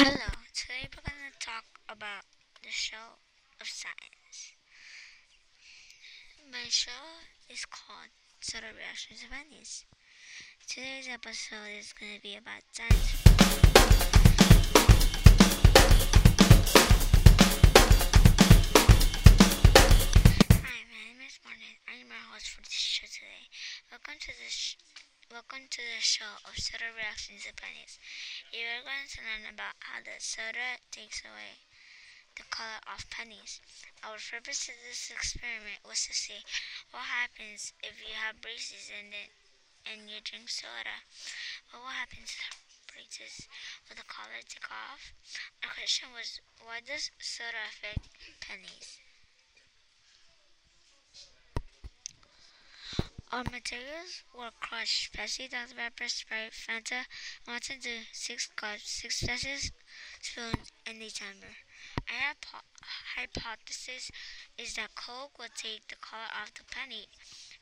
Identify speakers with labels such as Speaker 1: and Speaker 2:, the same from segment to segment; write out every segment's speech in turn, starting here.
Speaker 1: Hello, today we're going to talk about the show of science. My show is called Soda Reactions of Pennies. Today's episode is going to be about science. Hi, my name is Morgan. I'm your host for this show today. Welcome to this welcome to the show of Soda Reactions of Pennies. You are going to learn about how the soda takes away the color of pennies. Our purpose of this experiment was to see what happens if you have braces and then and you drink soda. But What happens happen to the braces? Will the color take off? Our question was, why does soda affect pennies? Our materials were crushed Pepsi, Dr. Pepper, Sprite, Fanta, Mountain Dew, six cups, six glasses, spoons, and a timer. Our hypo- hypothesis is that Coke will take the color off the penny,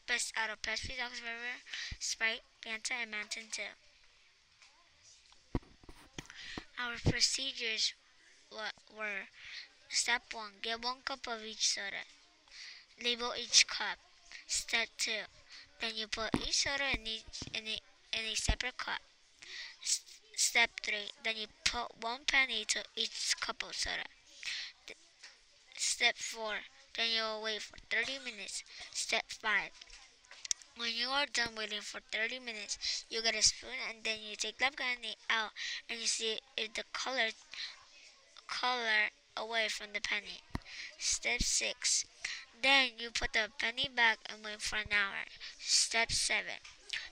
Speaker 1: best out of Pepsi, Dr. Pepper, Sprite, Fanta, and Mountain Dew. Our procedures were Step 1 Get one cup of each soda. Label each cup. Step 2 Then you put each soda in, each, in, a, in a separate cup. S- Step 3 Then you put one penny to each cup of soda. Th- Step 4 Then you will wait for 30 minutes. Step 5 when you are done waiting for 30 minutes, you get a spoon and then you take candy out and you see if the color color away from the penny. Step 6. Then you put the penny back and wait for an hour. Step 7.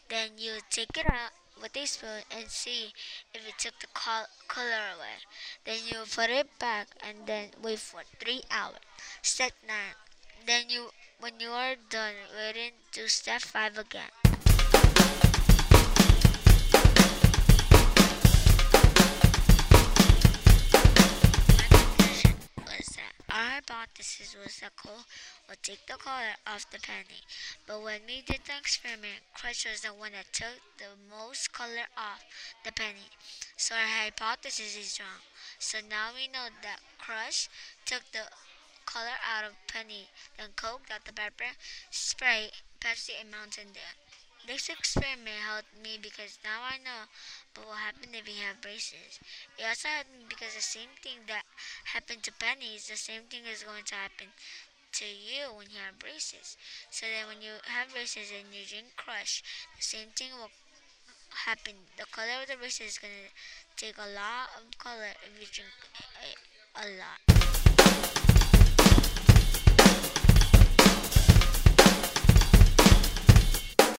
Speaker 1: Then you take it out with a spoon and see if it took the col- color away. Then you put it back and then wait for 3 hours. Step 9. Then you when you are done waiting, do step 5 again. Hypothesis was that Coke would take the color off the penny. But when we did the experiment, Crush was the one that took the most color off the penny. So our hypothesis is wrong. So now we know that Crush took the color out of penny, then Coke, Dr. Pepper, Sprite, Pepsi, and Mountain Dew. This experiment helped me because now I know what will happen if you have braces. It also helped me because the same thing that happened to pennies, the same thing is going to happen to you when you have braces. So then when you have braces and you drink Crush, the same thing will happen. The color of the braces is going to take a lot of color if you drink a, a lot.